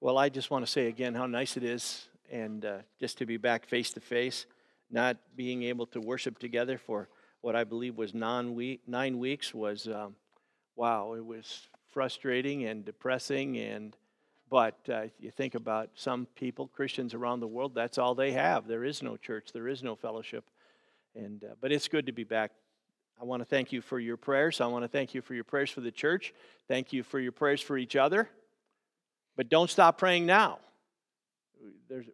Well, I just want to say again how nice it is and uh, just to be back face to face, not being able to worship together for what I believe was nine, week, nine weeks was, um, wow, it was frustrating and depressing. And But uh, you think about some people, Christians around the world, that's all they have. There is no church, there is no fellowship. And, uh, but it's good to be back I want to thank you for your prayers. I want to thank you for your prayers for the church. Thank you for your prayers for each other. But don't stop praying now. There's,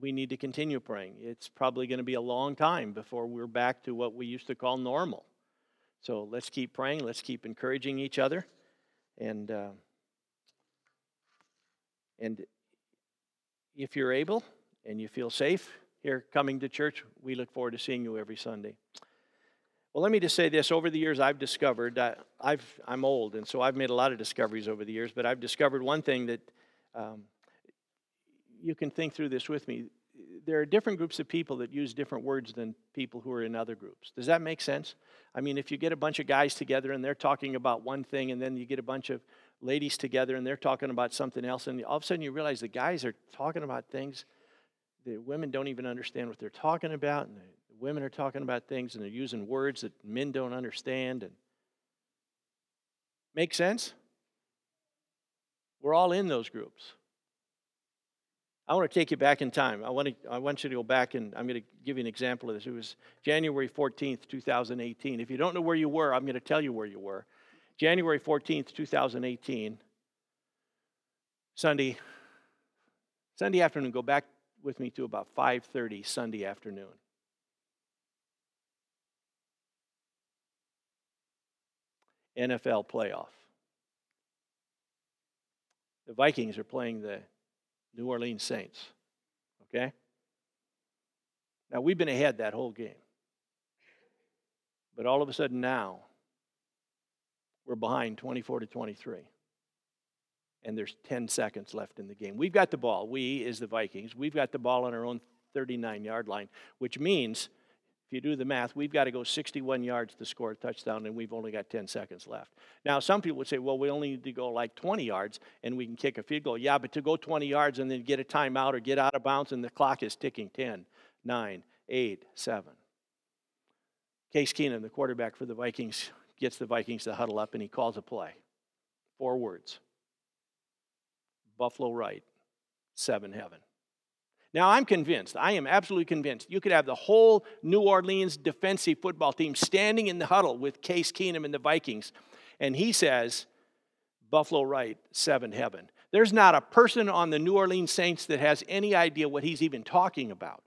we need to continue praying. It's probably going to be a long time before we're back to what we used to call normal. So let's keep praying. Let's keep encouraging each other. And, uh, and if you're able and you feel safe here coming to church, we look forward to seeing you every Sunday. Well, let me just say this. Over the years, I've discovered, uh, I've, I'm old, and so I've made a lot of discoveries over the years, but I've discovered one thing that um, you can think through this with me. There are different groups of people that use different words than people who are in other groups. Does that make sense? I mean, if you get a bunch of guys together and they're talking about one thing, and then you get a bunch of ladies together and they're talking about something else, and all of a sudden you realize the guys are talking about things the women don't even understand what they're talking about, and women are talking about things and they're using words that men don't understand and make sense? We're all in those groups. I want to take you back in time. I want to i want you to go back and i'm going to give you an example of this. It was january 14th 2018 if you don't know where you were i'm going to tell you where you were. January 14th 2018 sunday sunday afternoon go back with me to about 5:30 sunday afternoon NFL playoff. The Vikings are playing the New Orleans Saints. Okay? Now, we've been ahead that whole game. But all of a sudden now, we're behind 24 to 23. And there's 10 seconds left in the game. We've got the ball. We, is the Vikings, we've got the ball on our own 39 yard line, which means if you do the math, we've got to go 61 yards to score a touchdown, and we've only got 10 seconds left. Now, some people would say, well, we only need to go like 20 yards and we can kick a field goal. Yeah, but to go 20 yards and then get a timeout or get out of bounds, and the clock is ticking 10, 9, 8, 7. Case Keenum, the quarterback for the Vikings, gets the Vikings to huddle up and he calls a play. Four words Buffalo right, seven heaven. Now, I'm convinced, I am absolutely convinced, you could have the whole New Orleans defensive football team standing in the huddle with Case Keenum and the Vikings, and he says, Buffalo right, seven heaven. There's not a person on the New Orleans Saints that has any idea what he's even talking about.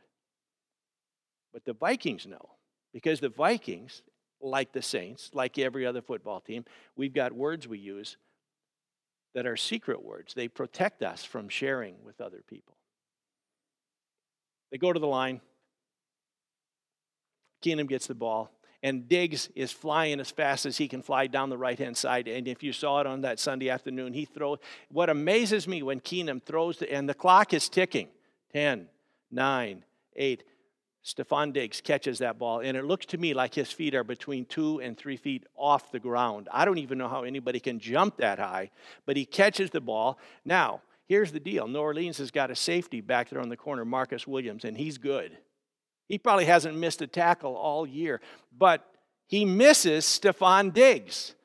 But the Vikings know, because the Vikings, like the Saints, like every other football team, we've got words we use that are secret words. They protect us from sharing with other people. They go to the line. Keenum gets the ball, and Diggs is flying as fast as he can fly down the right hand side. And if you saw it on that Sunday afternoon, he throws. What amazes me when Keenum throws, the, and the clock is ticking 10, 9, 8. Stefon Diggs catches that ball, and it looks to me like his feet are between two and three feet off the ground. I don't even know how anybody can jump that high, but he catches the ball. Now, Here's the deal New Orleans has got a safety back there on the corner, Marcus Williams, and he's good. He probably hasn't missed a tackle all year, but he misses Stefon Diggs.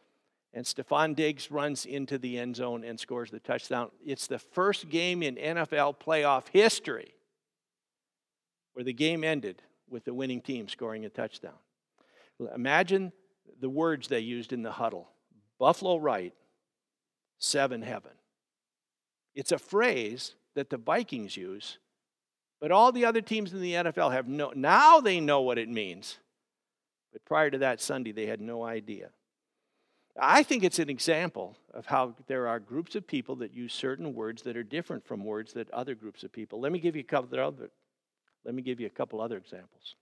And Stefon Diggs runs into the end zone and scores the touchdown. It's the first game in NFL playoff history where the game ended with the winning team scoring a touchdown. Imagine the words they used in the huddle Buffalo right, seven heaven. It's a phrase that the Vikings use, but all the other teams in the NFL have no, now they know what it means. But prior to that Sunday, they had no idea. I think it's an example of how there are groups of people that use certain words that are different from words that other groups of people. Let me give you a couple other, let me give you a couple other examples.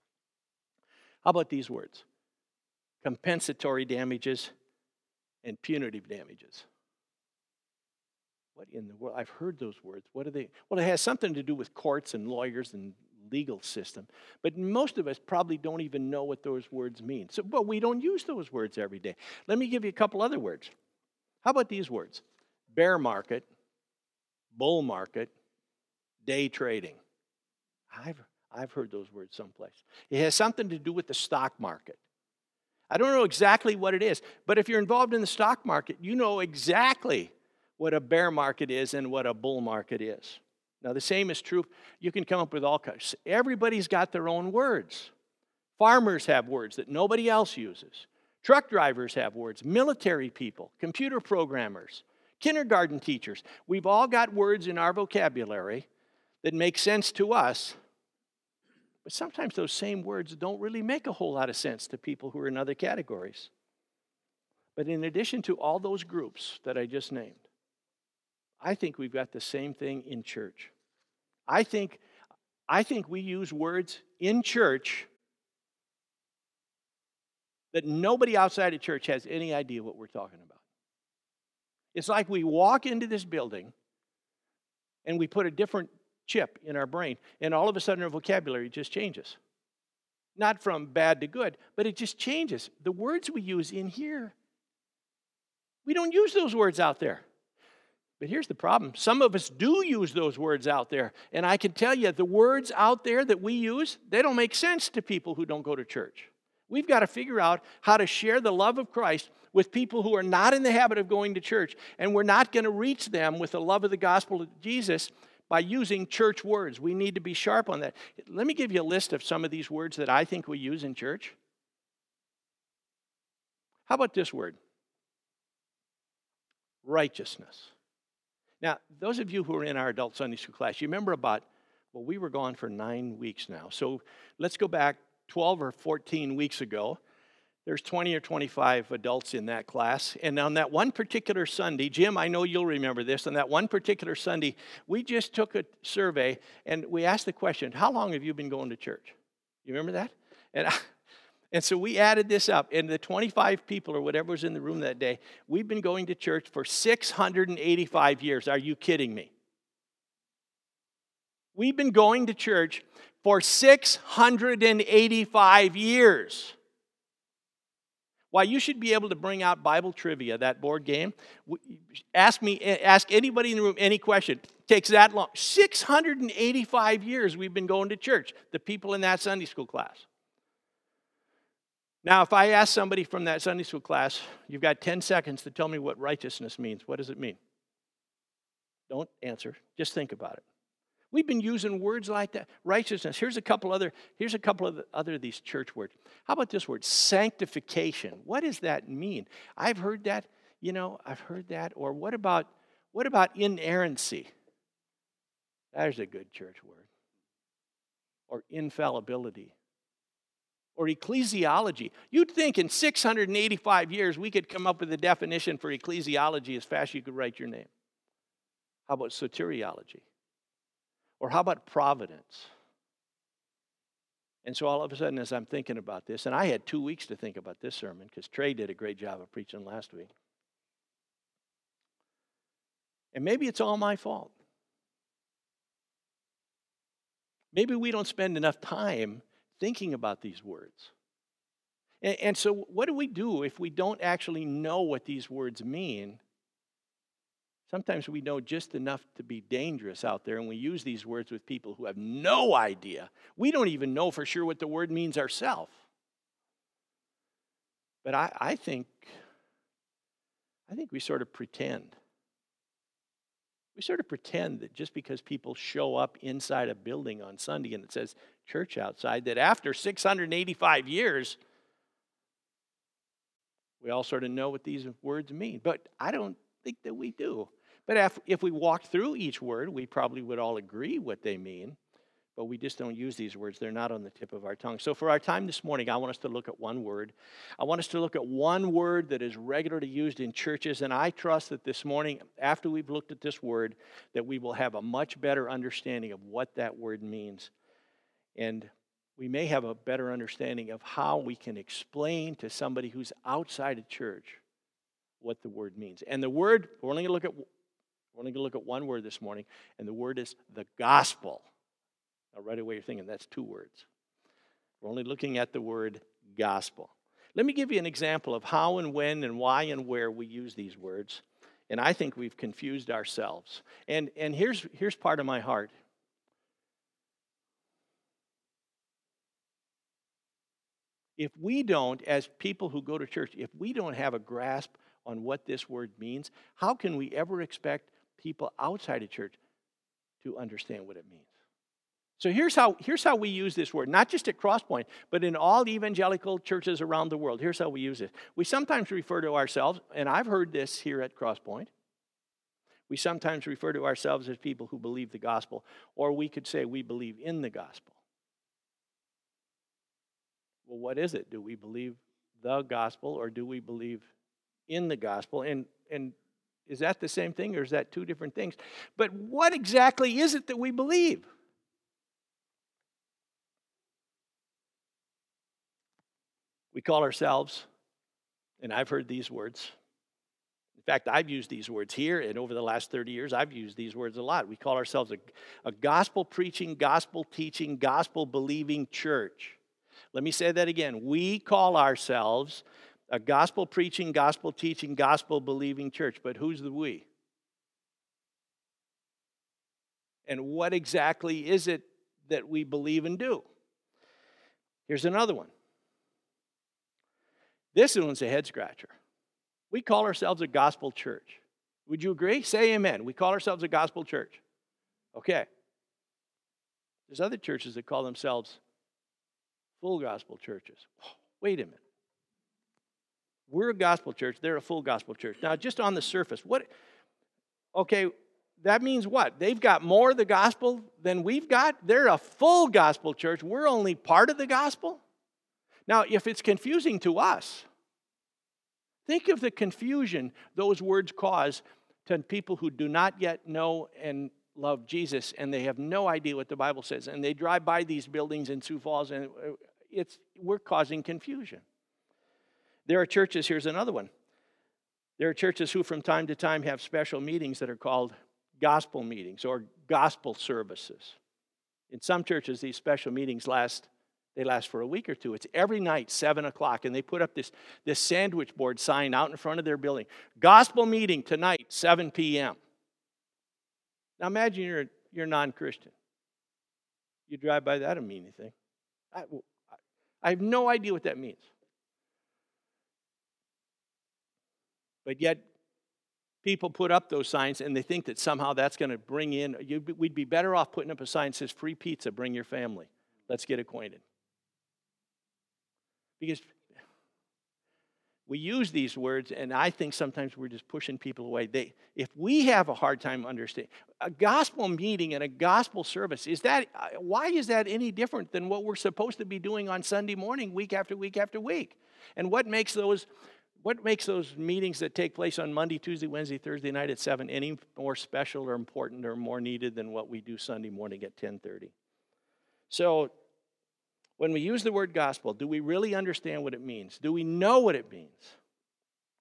How about these words? Compensatory damages and punitive damages. What in the world? I've heard those words. What are they? Well, it has something to do with courts and lawyers and legal system. But most of us probably don't even know what those words mean. So, but we don't use those words every day. Let me give you a couple other words. How about these words? Bear market, bull market, day trading. I've, I've heard those words someplace. It has something to do with the stock market. I don't know exactly what it is, but if you're involved in the stock market, you know exactly what a bear market is and what a bull market is. Now, the same is true. You can come up with all kinds. Everybody's got their own words. Farmers have words that nobody else uses. Truck drivers have words. Military people, computer programmers, kindergarten teachers. We've all got words in our vocabulary that make sense to us, but sometimes those same words don't really make a whole lot of sense to people who are in other categories. But in addition to all those groups that I just named, I think we've got the same thing in church. I think, I think we use words in church that nobody outside of church has any idea what we're talking about. It's like we walk into this building and we put a different chip in our brain, and all of a sudden our vocabulary just changes. Not from bad to good, but it just changes. The words we use in here, we don't use those words out there. But here's the problem some of us do use those words out there. And I can tell you, the words out there that we use, they don't make sense to people who don't go to church. We've got to figure out how to share the love of Christ with people who are not in the habit of going to church. And we're not going to reach them with the love of the gospel of Jesus by using church words. We need to be sharp on that. Let me give you a list of some of these words that I think we use in church. How about this word? Righteousness. Now, those of you who are in our adult Sunday school class, you remember about, well, we were gone for nine weeks now. So let's go back 12 or 14 weeks ago. There's 20 or 25 adults in that class. And on that one particular Sunday, Jim, I know you'll remember this. On that one particular Sunday, we just took a survey and we asked the question How long have you been going to church? You remember that? And And so we added this up, and the 25 people or whatever was in the room that day, we've been going to church for 685 years. Are you kidding me? We've been going to church for 685 years. Why you should be able to bring out Bible trivia, that board game. Ask me, ask anybody in the room any question. Takes that long. 685 years we've been going to church, the people in that Sunday school class. Now, if I ask somebody from that Sunday school class, you've got 10 seconds to tell me what righteousness means. What does it mean? Don't answer. Just think about it. We've been using words like that. Righteousness. Here's a couple other, here's a couple of other of these church words. How about this word? Sanctification. What does that mean? I've heard that, you know, I've heard that. Or what about what about inerrancy? That is a good church word. Or infallibility or ecclesiology. You'd think in 685 years we could come up with a definition for ecclesiology as fast as you could write your name. How about soteriology? Or how about providence? And so all of a sudden, as I'm thinking about this, and I had two weeks to think about this sermon because Trey did a great job of preaching last week. And maybe it's all my fault. Maybe we don't spend enough time thinking about these words. And, and, so, what do we do if we don't actually know what these words mean? Sometimes we know just enough to be dangerous out there, and we use these words with people who have no idea. We don't even know for sure what the word means ourselves. But I, I think, I think we sort of pretend. We sort of pretend that just because people show up inside a building on Sunday and it says church outside, that after 685 years, we all sort of know what these words mean. But I don't think that we do. But if, if we walked through each word, we probably would all agree what they mean but we just don't use these words. They're not on the tip of our tongue. So, for our time this morning, I want us to look at one word. I want us to look at one word that is regularly used in churches, and I trust that this morning, after we've looked at this word, that we will have a much better understanding of what that word means. And we may have a better understanding of how we can explain to somebody who's outside of church what the word means. And the word, we're only going to look at we're only going to look at one word this morning, and the word is the gospel. Now, right away, you're thinking that's two words. We're only looking at the word gospel. Let me give you an example of how and when and why and where we use these words And I think we've confused ourselves. And, and here's, here's part of my heart. If we don't, as people who go to church, if we don't have a grasp on what this word means, how can we ever expect people outside of church to understand what it means? So here's how, here's how we use this word, not just at Crosspoint, but in all evangelical churches around the world. Here's how we use it. We sometimes refer to ourselves, and I've heard this here at Crosspoint. We sometimes refer to ourselves as people who believe the gospel, or we could say we believe in the gospel. Well, what is it? Do we believe the gospel, or do we believe in the gospel? And, and is that the same thing, or is that two different things? But what exactly is it that we believe? We call ourselves, and I've heard these words. In fact, I've used these words here, and over the last 30 years, I've used these words a lot. We call ourselves a, a gospel preaching, gospel teaching, gospel believing church. Let me say that again. We call ourselves a gospel preaching, gospel teaching, gospel believing church. But who's the we? And what exactly is it that we believe and do? Here's another one this one's a head scratcher. We call ourselves a gospel church. Would you agree? Say amen. We call ourselves a gospel church. Okay. There's other churches that call themselves full gospel churches. wait a minute. We're a gospel church, they're a full gospel church. Now, just on the surface, what okay, that means what? They've got more of the gospel than we've got? They're a full gospel church. We're only part of the gospel? Now, if it's confusing to us, think of the confusion those words cause to people who do not yet know and love Jesus and they have no idea what the Bible says. And they drive by these buildings in Sioux Falls and uh, it's, we're causing confusion. There are churches, here's another one. There are churches who, from time to time, have special meetings that are called gospel meetings or gospel services. In some churches, these special meetings last they last for a week or two. It's every night, 7 o'clock, and they put up this, this sandwich board sign out in front of their building. Gospel meeting tonight, 7 p.m. Now imagine you're, you're non Christian. You drive by that, doesn't mean anything. I, I have no idea what that means. But yet, people put up those signs and they think that somehow that's going to bring in, we'd be better off putting up a sign that says free pizza, bring your family. Let's get acquainted. Because we use these words, and I think sometimes we're just pushing people away. They, if we have a hard time understanding a gospel meeting and a gospel service, is that uh, why is that any different than what we're supposed to be doing on Sunday morning, week after week after week? And what makes those what makes those meetings that take place on Monday, Tuesday, Wednesday, Thursday night at seven any more special or important or more needed than what we do Sunday morning at ten thirty? So when we use the word gospel, do we really understand what it means? Do we know what it means?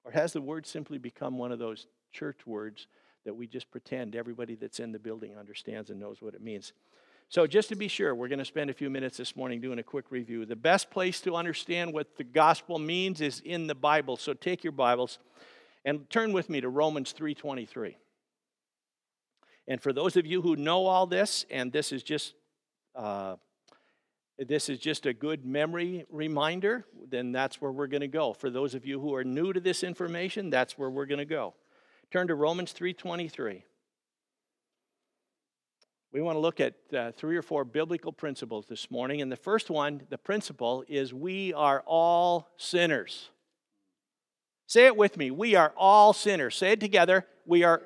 Or has the word simply become one of those church words that we just pretend everybody that's in the building understands and knows what it means? So, just to be sure, we're going to spend a few minutes this morning doing a quick review. The best place to understand what the gospel means is in the Bible. So, take your Bibles and turn with me to Romans 3:23. And for those of you who know all this, and this is just uh, this is just a good memory reminder, then that's where we're going to go. For those of you who are new to this information, that's where we're going to go. Turn to Romans 3:23. We want to look at uh, three or four biblical principles this morning, and the first one, the principle is we are all sinners. Say it with me. We are all sinners. Say it together. We are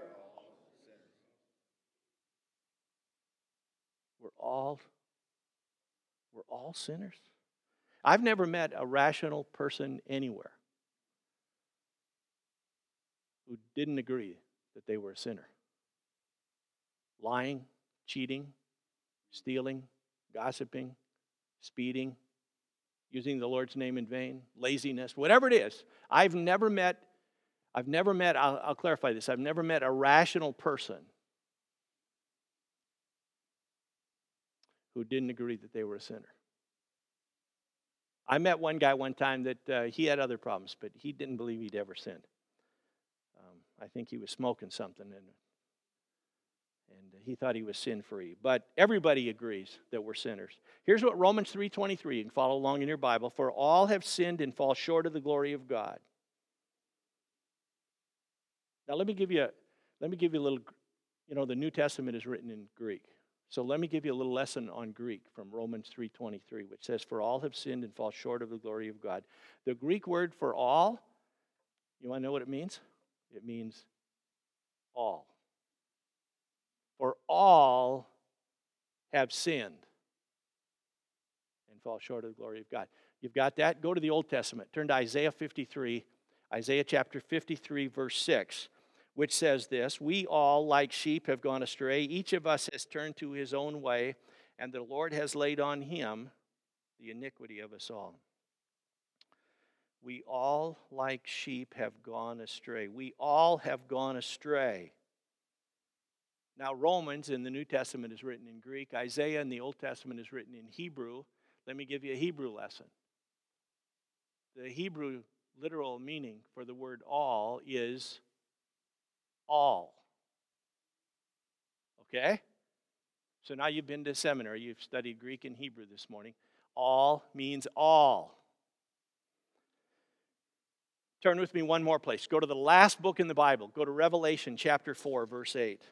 We're all all sinners. I've never met a rational person anywhere who didn't agree that they were a sinner. Lying, cheating, stealing, gossiping, speeding, using the Lord's name in vain, laziness, whatever it is. I've never met, I've never met, I'll, I'll clarify this, I've never met a rational person who didn't agree that they were a sinner. I met one guy one time that uh, he had other problems, but he didn't believe he'd ever sinned. Um, I think he was smoking something, and, and he thought he was sin free. But everybody agrees that we're sinners. Here's what Romans 3.23, you can follow along in your Bible. For all have sinned and fall short of the glory of God. Now let me give you a, let me give you a little, you know, the New Testament is written in Greek. So let me give you a little lesson on Greek from Romans 3:23, which says, "For all have sinned and fall short of the glory of God." The Greek word for all, you want to know what it means? It means all. For all have sinned and fall short of the glory of God. You've got that? Go to the Old Testament. Turn to Isaiah 53, Isaiah chapter 53, verse 6 which says this We all, like sheep, have gone astray. Each of us has turned to his own way, and the Lord has laid on him the iniquity of us all. We all, like sheep, have gone astray. We all have gone astray. Now, Romans in the New Testament is written in Greek, Isaiah in the Old Testament is written in Hebrew. Let me give you a Hebrew lesson. The Hebrew literal meaning for the word all is all. Okay? So now you've been to seminary, you've studied Greek and Hebrew this morning. All means all. Turn with me one more place. Go to the last book in the Bible. Go to Revelation chapter 4, verse 8.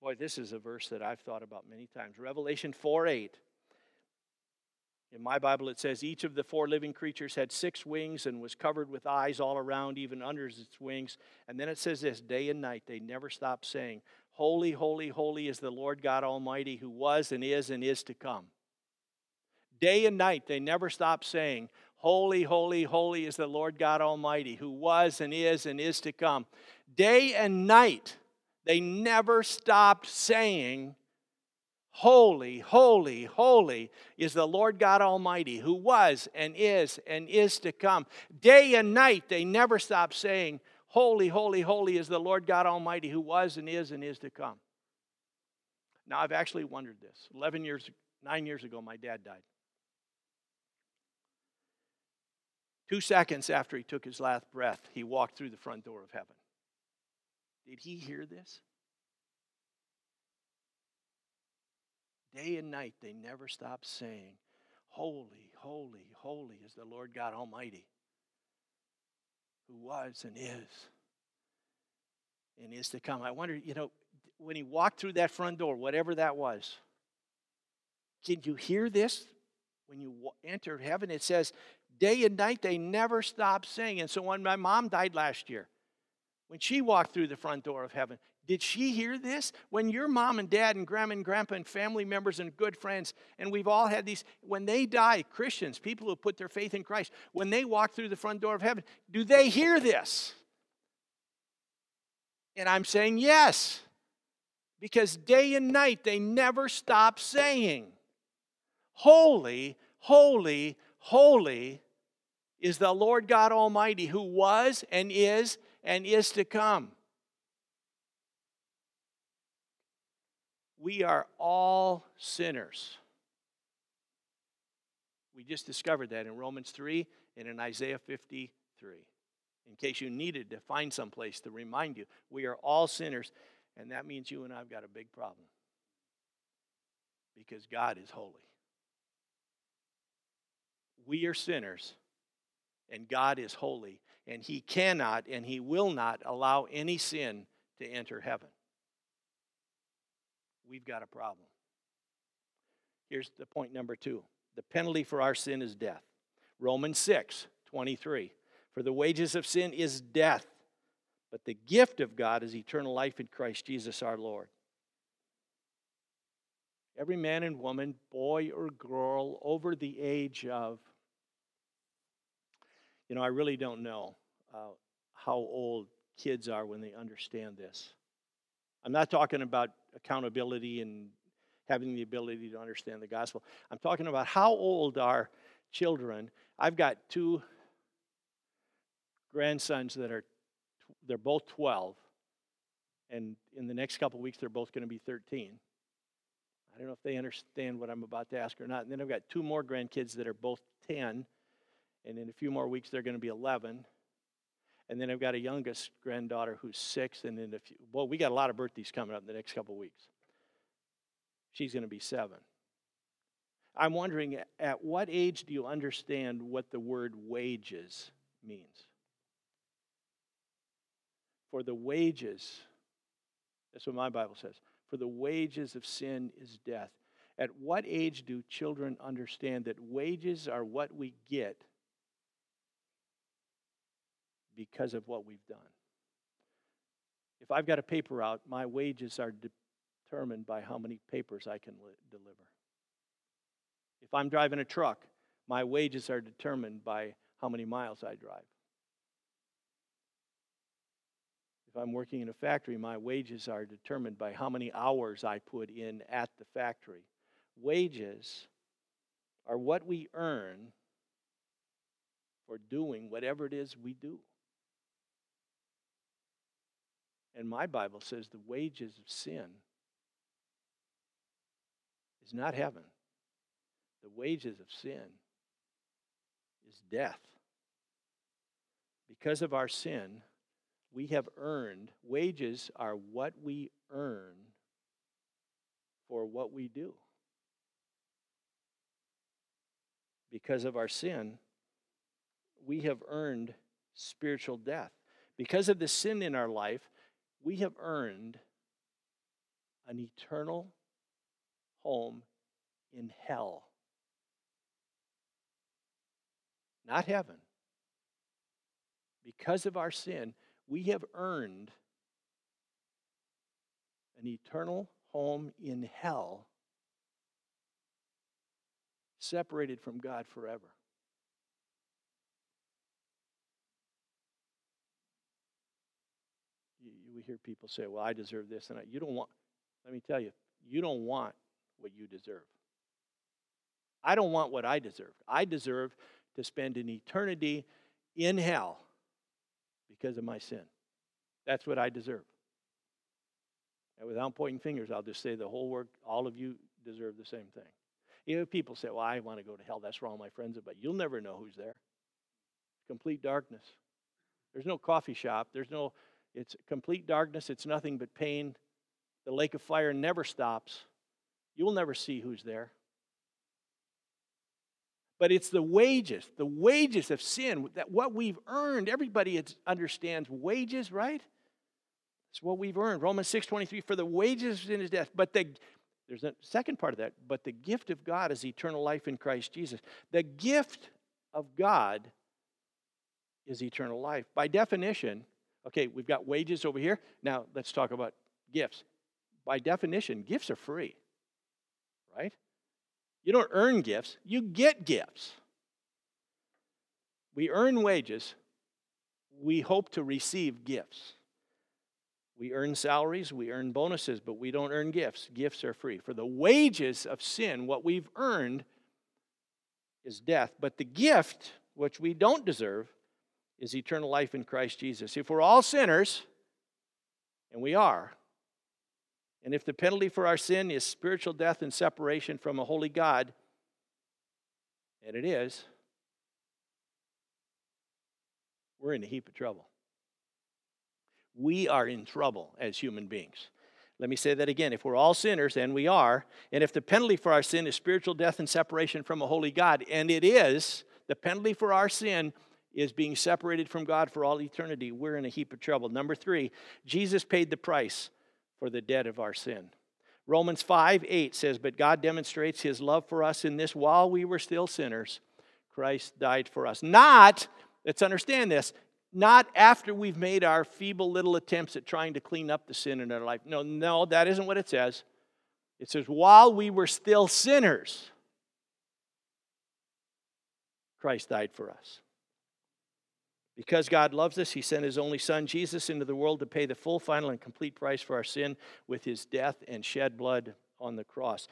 Boy, this is a verse that I've thought about many times. Revelation 4 8. In my Bible, it says each of the four living creatures had six wings and was covered with eyes all around, even under its wings. And then it says this day and night, they never stop saying, Holy, holy, holy is the Lord God Almighty who was and is and is to come. Day and night, they never stop saying, Holy, holy, holy is the Lord God Almighty who was and is and is to come. Day and night, they never stopped saying, Holy, holy, holy is the Lord God Almighty, who was and is and is to come. Day and night, they never stop saying, Holy, holy, holy is the Lord God Almighty, who was and is and is to come. Now, I've actually wondered this. 11 years, nine years ago, my dad died. Two seconds after he took his last breath, he walked through the front door of heaven. Did he hear this? Day and night, they never stop saying, Holy, holy, holy is the Lord God Almighty, who was and is and is to come. I wonder, you know, when he walked through that front door, whatever that was, can you hear this? When you enter heaven, it says, day and night, they never stop saying. And so when my mom died last year, when she walked through the front door of heaven, did she hear this? When your mom and dad and grandma and grandpa and family members and good friends, and we've all had these, when they die, Christians, people who put their faith in Christ, when they walk through the front door of heaven, do they hear this? And I'm saying yes, because day and night they never stop saying, Holy, holy, holy is the Lord God Almighty who was and is and is to come. We are all sinners. We just discovered that in Romans 3 and in Isaiah 53. In case you needed to find some place to remind you, we are all sinners, and that means you and I've got a big problem. Because God is holy. We are sinners, and God is holy, and He cannot and He will not allow any sin to enter heaven we've got a problem. Here's the point number two the penalty for our sin is death. Romans 6 23. For the wages of sin is death, but the gift of God is eternal life in Christ Jesus our Lord. Every man and woman, boy or girl, over the age of, you know, I really don't know uh, how old kids are when they understand this. I'm not talking about accountability and having the ability to understand the gospel. I'm talking about how old are children. I've got two grandsons that are they're both 12 and in the next couple weeks they're both going to be 13 i don't know if they understand what i'm about to ask or not and then i've got two more grandkids that are both 10 and in a few more weeks they're going to be 11 And then I've got a youngest granddaughter who's six, and then a few, well, we got a lot of birthdays coming up in the next couple weeks. She's going to be seven. I'm wondering at what age do you understand what the word wages means? For the wages, that's what my Bible says, for the wages of sin is death. At what age do children understand that wages are what we get because of what we've done? If I've got a paper out, my wages are determined by how many papers I can li- deliver. If I'm driving a truck, my wages are determined by how many miles I drive. If I'm working in a factory, my wages are determined by how many hours I put in at the factory. Wages are what we earn for doing whatever it is we do. And my Bible says the wages of sin is not heaven. The wages of sin is death. Because of our sin, we have earned, wages are what we earn for what we do. Because of our sin, we have earned spiritual death. Because of the sin in our life, we have earned an eternal home in hell. not heaven. Because of our sin, we have earned an eternal home in hell, separated from God forever. We hear people say, Well, I deserve this, and I, you don't want, let me tell you, you don't want what you deserve. I don't want what I deserve. I deserve to spend an eternity in hell because of my sin. That's what I deserve. And without pointing fingers, I'll just say the whole work, all of you deserve the same thing. You know, people say, well, I want to go to hell. That's where all my friends are. But you'll never know who's there. Complete darkness. There's no coffee shop. There's no, it's complete darkness. It's nothing but pain. The lake of fire never stops. You'll never see who's there but it's the wages, the wages of sin, that what we've earned. Everybody understands wages, right? It's what we've earned. Romans 6:23 for the wages of sin is death, but the there's a second part of that, but the gift of God is eternal life in Christ Jesus. The gift of God is eternal life. By definition, okay, we've got wages over here. Now let's talk about gifts. By definition, gifts are free, right? You don't earn gifts, you get gifts. We earn wages, we hope to receive gifts. We earn salaries, we earn bonuses, but we don't earn gifts. Gifts are free. For the wages of sin, what we've earned is death, but the gift, which we don't deserve, is eternal life in Christ Jesus. If we're all sinners, and we are, and if the penalty for our sin is spiritual death and separation from a holy God, and it is, we're in a heap of trouble. We are in trouble as human beings. Let me say that again. If we're all sinners, and we are, and if the penalty for our sin is spiritual death and separation from a holy God, and it is, the penalty for our sin is being separated from God for all eternity, we're in a heap of trouble. Number three, Jesus paid the price for the debt of our sin. Romans 5 8 says, But God demonstrates his love for us in this while we were still sinners, Christ died for us. Not, let's understand this, not after we've made our feeble little attempts at trying to clean up the sin in our life. No, no, that isn't what it says. It says, while we were still sinners, Christ died for us. Because God loves us, He sent His only Son, Jesus, into the world to pay the full, final, and complete price for our sin with His death and shed blood on the cross.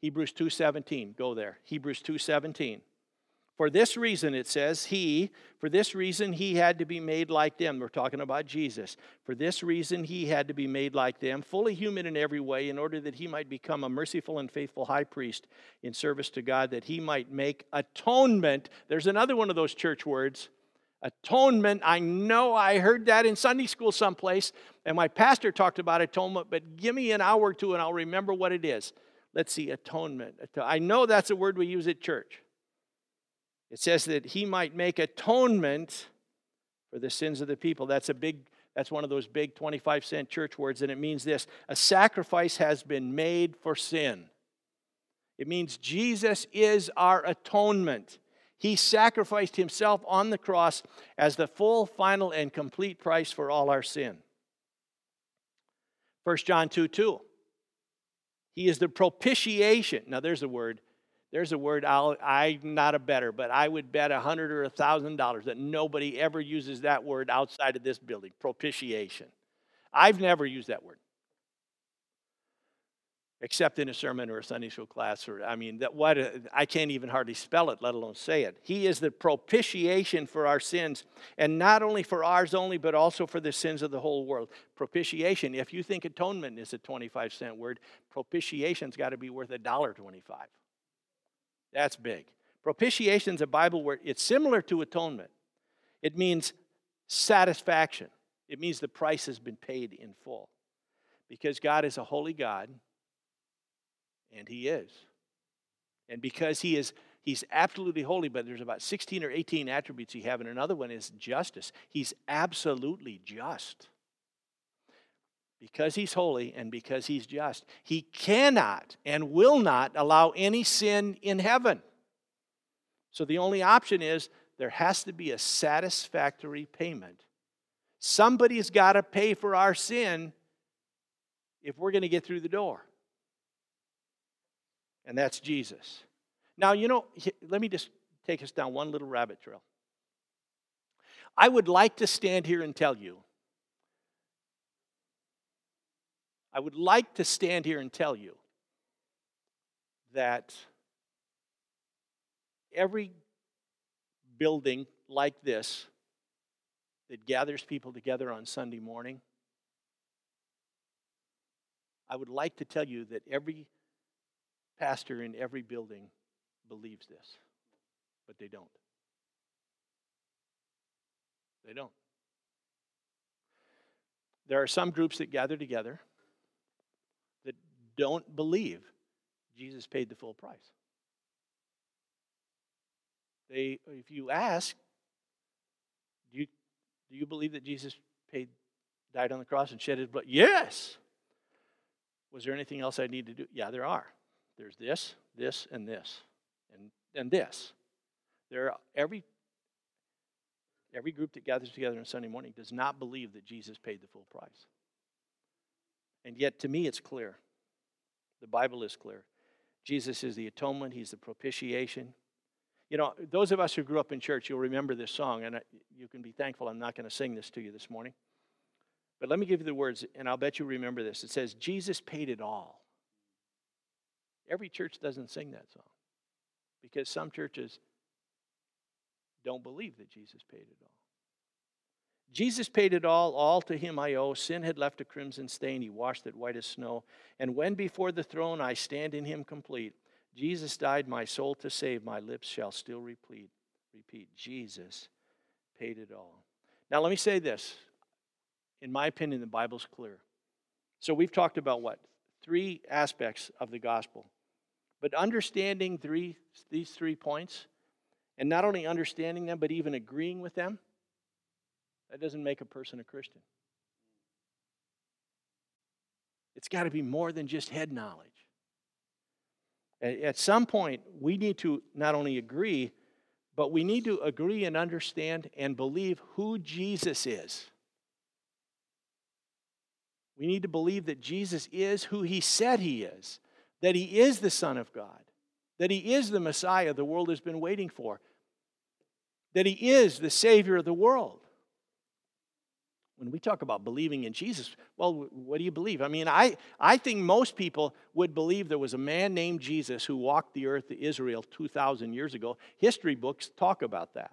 Hebrews 2:17, go there. Hebrews 2:17. For this reason, it says, He, for this reason, He had to be made like them. We're talking about Jesus. For this reason, He had to be made like them, fully human in every way, in order that He might become a merciful and faithful high priest in service to God, that He might make atonement. There's another one of those church words Atonement, I know I heard that in Sunday school someplace, and my pastor talked about atonement, but give me an hour or two and I'll remember what it is. Let's see, atonement. I know that's a word we use at church. It says that he might make atonement for the sins of the people. That's a big that's one of those big 25 cent church words, and it means this a sacrifice has been made for sin. It means Jesus is our atonement. He sacrificed himself on the cross as the full, final, and complete price for all our sin. 1 John 2 2. He is the propitiation. Now, there's a word. There's a word i am not a better, but I would bet a hundred or a thousand dollars that nobody ever uses that word outside of this building. Propitiation. I've never used that word except in a sermon or a Sunday school class, or I mean, that what I can't even hardly spell it, let alone say it. He is the propitiation for our sins, and not only for ours only, but also for the sins of the whole world. Propitiation. If you think atonement is a twenty-five cent word, propitiation's got to be worth a dollar twenty-five. That's big. Propitiation is a Bible word. It's similar to atonement. It means satisfaction. It means the price has been paid in full. Because God is a holy God, and he is. And because he is he's absolutely holy, but there's about 16 or 18 attributes he have, and another one is justice. He's absolutely just. Because he's holy and because he's just, he cannot and will not allow any sin in heaven. So the only option is there has to be a satisfactory payment. Somebody's got to pay for our sin if we're going to get through the door and that's Jesus. Now, you know, let me just take us down one little rabbit trail. I would like to stand here and tell you, I would like to stand here and tell you that every building like this that gathers people together on Sunday morning, I would like to tell you that every pastor in every building believes this, but they don't. They don't. There are some groups that gather together that don't believe Jesus paid the full price. They, if you ask, do you, do you believe that Jesus paid, died on the cross and shed his blood? Yes. Was there anything else I need to do? Yeah, there are. There's this, this, and this, and, and this. There are every every group that gathers together on Sunday morning does not believe that Jesus paid the full price. And yet, to me, it's clear. The Bible is clear. Jesus is the atonement, He's the propitiation. You know, those of us who grew up in church, you'll remember this song, and you can be thankful I'm not going to sing this to you this morning. But let me give you the words, and I'll bet you remember this. It says, Jesus paid it all. Every church doesn't sing that song because some churches don't believe that Jesus paid it all. Jesus paid it all, all to him I owe. Sin had left a crimson stain, he washed it white as snow. And when before the throne I stand in him complete, Jesus died my soul to save, my lips shall still repeat. Repeat, Jesus paid it all. Now let me say this. In my opinion, the Bible's clear. So we've talked about what? Three aspects of the gospel. But understanding three, these three points, and not only understanding them, but even agreeing with them, that doesn't make a person a Christian. It's got to be more than just head knowledge. At some point, we need to not only agree, but we need to agree and understand and believe who Jesus is. We need to believe that Jesus is who he said he is that he is the Son of God, that he is the Messiah the world has been waiting for, that he is the Savior of the world. When we talk about believing in Jesus, well, what do you believe? I mean, I, I think most people would believe there was a man named Jesus who walked the earth to Israel 2,000 years ago. History books talk about that.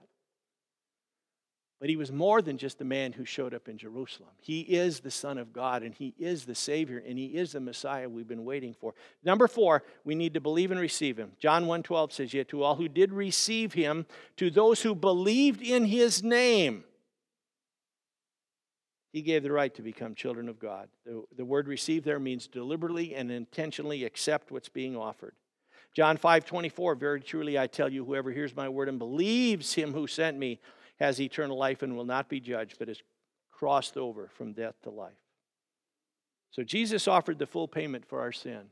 But he was more than just a man who showed up in Jerusalem. He is the Son of God, and he is the Savior, and he is the Messiah we've been waiting for. Number four, we need to believe and receive him. John 1:12 says, Yet to all who did receive him, to those who believed in his name, he gave the right to become children of God. The, the word receive there means deliberately and intentionally accept what's being offered. John 5 24, very truly I tell you, whoever hears my word and believes him who sent me has eternal life and will not be judged, but is crossed over from death to life. So Jesus offered the full payment for our sin.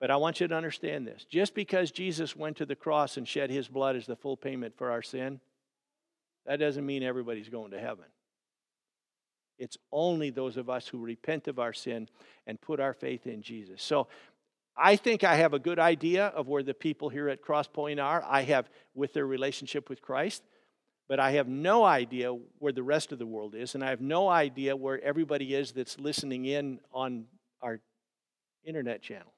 But I want you to understand this. Just because Jesus went to the cross and shed his blood as the full payment for our sin, that doesn't mean everybody's going to heaven. It's only those of us who repent of our sin and put our faith in Jesus. So I think I have a good idea of where the people here at Crosspoint are. I have with their relationship with Christ but I have no idea where the rest of the world is, and I have no idea where everybody is that's listening in on our internet channel.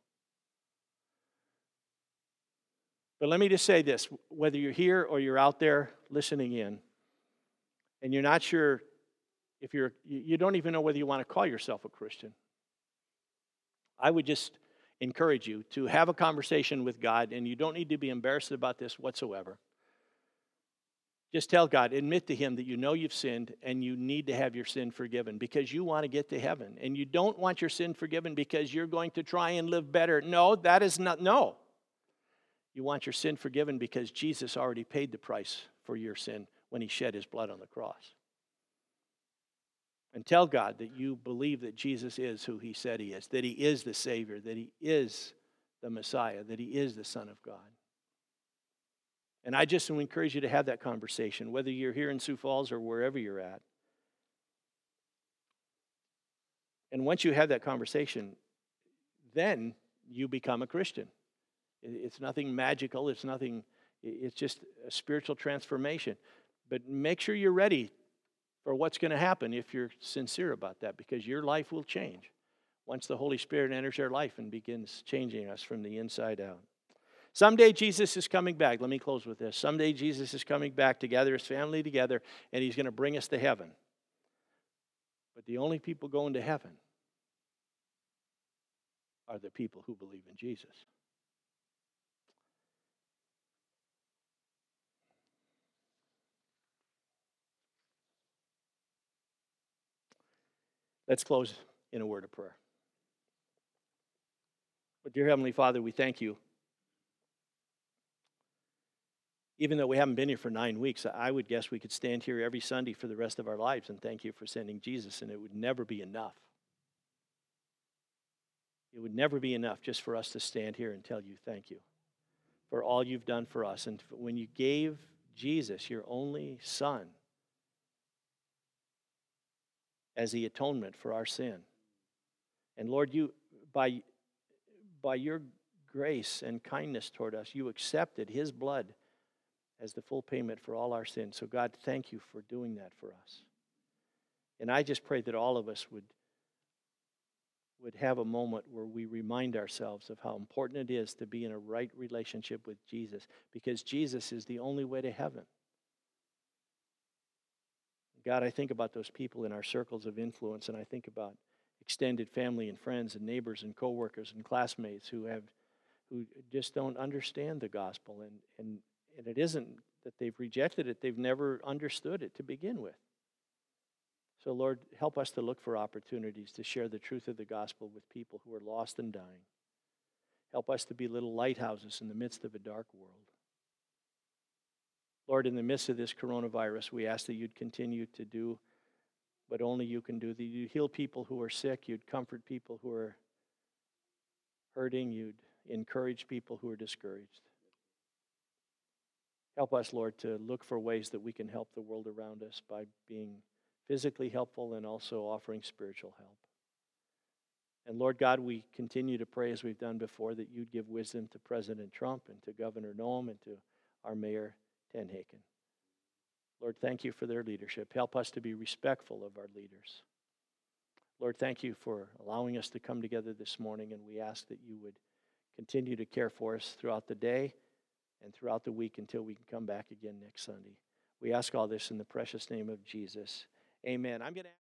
But let me just say this whether you're here or you're out there listening in, and you're not sure if you're, you don't even know whether you want to call yourself a Christian, I would just encourage you to have a conversation with God, and you don't need to be embarrassed about this whatsoever. Just tell God, admit to Him that you know you've sinned and you need to have your sin forgiven because you want to get to heaven. And you don't want your sin forgiven because you're going to try and live better. No, that is not, no. You want your sin forgiven because Jesus already paid the price for your sin when He shed His blood on the cross. And tell God that you believe that Jesus is who He said He is, that He is the Savior, that He is the Messiah, that He is the Son of God. And I just encourage you to have that conversation, whether you're here in Sioux Falls or wherever you're at. And once you have that conversation, then you become a Christian. It's nothing magical, it's nothing, it's just a spiritual transformation. But make sure you're ready for what's going to happen if you're sincere about that, because your life will change once the Holy Spirit enters your life and begins changing us from the inside out. Someday Jesus is coming back. Let me close with this. Someday Jesus is coming back to gather his family together, and he's going to bring us to heaven. But the only people going to heaven are the people who believe in Jesus. Let's close in a word of prayer. But, dear Heavenly Father, we thank you even though we haven't been here for nine weeks, I would guess we could stand here every Sunday for the rest of our lives and thank you for sending Jesus, and it would never be enough. It would never be enough just for us to stand here and tell you thank you for all you've done for us. And when you gave Jesus, your only Son, as the atonement for our sin. And Lord, you by by your grace and kindness toward us, you accepted his blood as the full payment for all our sins. So, God, thank you for doing that for us. And I just pray that all of us would, would have a moment where we remind ourselves of how important it is to be in a right relationship with Jesus, because Jesus is the only way to heaven. God, I think about those people in our circles of influence, and I think about extended family and friends and neighbors and coworkers and classmates who have who just don't understand the gospel and, and and it isn't that they've rejected it, they've never understood it to begin with. So, Lord, help us to look for opportunities to share the truth of the gospel with people who are lost and dying. Help us to be little lighthouses in the midst of a dark world. Lord, in the midst of this coronavirus, we ask that you'd continue to do what only you can do, that you'd heal people who are sick, you'd comfort people who are hurting, you'd encourage people who are discouraged. Help us, Lord, to look for ways that we can help the world around us by being physically helpful and also offering spiritual help. And Lord God, we continue to pray as we've done before that you'd give wisdom to President Trump and to Governor Noem and to our Mayor Tenhaken. Lord, thank you for their leadership. Help us to be respectful of our leaders. Lord, thank you for allowing us to come together this morning, and we ask that you would continue to care for us throughout the day and throughout the week until we can come back again next Sunday. We ask all this in the precious name of Jesus. Amen. I'm going to